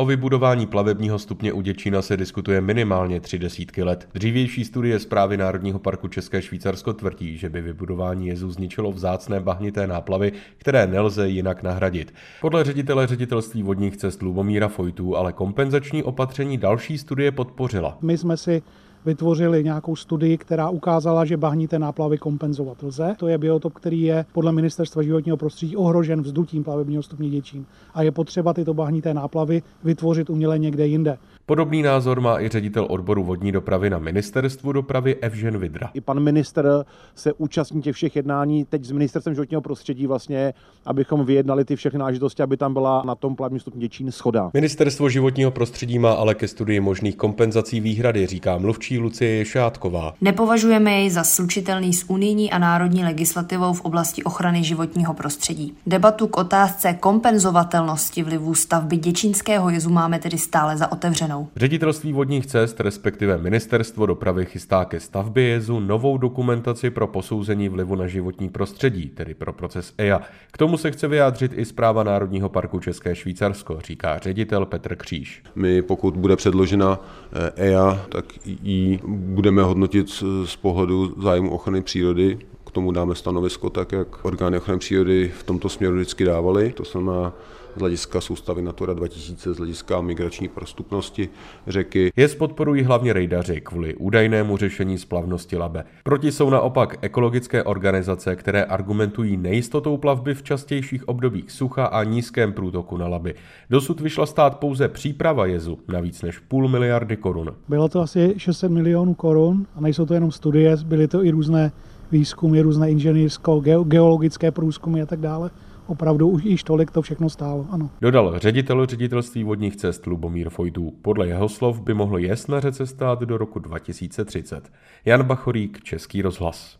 O vybudování plavebního stupně u Děčína se diskutuje minimálně tři desítky let. Dřívější studie zprávy Národního parku České Švýcarsko tvrdí, že by vybudování jezu zničilo vzácné bahnité náplavy, které nelze jinak nahradit. Podle ředitele ředitelství vodních cest Lubomíra Fojtů ale kompenzační opatření další studie podpořila. My jsme si vytvořili nějakou studii, která ukázala, že bahnité náplavy kompenzovat lze. To je biotop, který je podle Ministerstva životního prostředí ohrožen vzdutím plavebního stupně Děčín a je potřeba tyto bahnité náplavy vytvořit uměle někde jinde. Podobný názor má i ředitel odboru vodní dopravy na ministerstvu dopravy Evžen Vidra. I pan minister se účastní těch všech jednání teď s ministerstvem životního prostředí vlastně, abychom vyjednali ty všechny náležitosti, aby tam byla na tom plavebním stupni Děčín schoda. Ministerstvo životního prostředí má ale ke studii možných kompenzací výhrady, říká mluvčí Lucie Šátková. Nepovažujeme jej za slučitelný s unijní a národní legislativou v oblasti ochrany životního prostředí. Debatu k otázce kompenzovatelnosti vlivů stavby Děčínského jezu máme tedy stále za otevřenou. Ředitelství vodních cest, respektive Ministerstvo dopravy, chystá ke stavbě jezu novou dokumentaci pro posouzení vlivu na životní prostředí, tedy pro proces EIA. K tomu se chce vyjádřit i zpráva Národního parku České Švýcarsko, říká ředitel Petr Kříž. My, pokud bude předložena EIA, tak ji budeme hodnotit z pohledu zájmu ochrany přírody, k tomu dáme stanovisko tak, jak orgány ochrany přírody v tomto směru vždycky dávaly. To znamená z hlediska soustavy Natura 2000, z hlediska migrační prostupnosti řeky. Je podporují hlavně rejdaři kvůli údajnému řešení splavnosti Labe. Proti jsou naopak ekologické organizace, které argumentují nejistotou plavby v častějších obdobích sucha a nízkém průtoku na Laby. Dosud vyšla stát pouze příprava jezu na víc než půl miliardy korun. Bylo to asi 600 milionů korun a nejsou to jenom studie, byly to i různé výzkumy, různé inženýrsko-geologické průzkumy a tak dále opravdu už již tolik to všechno stálo, ano. Dodal ředitel ředitelství vodních cest Lubomír Fojtů. Podle jeho slov by mohlo jes na řece stát do roku 2030. Jan Bachorík, Český rozhlas.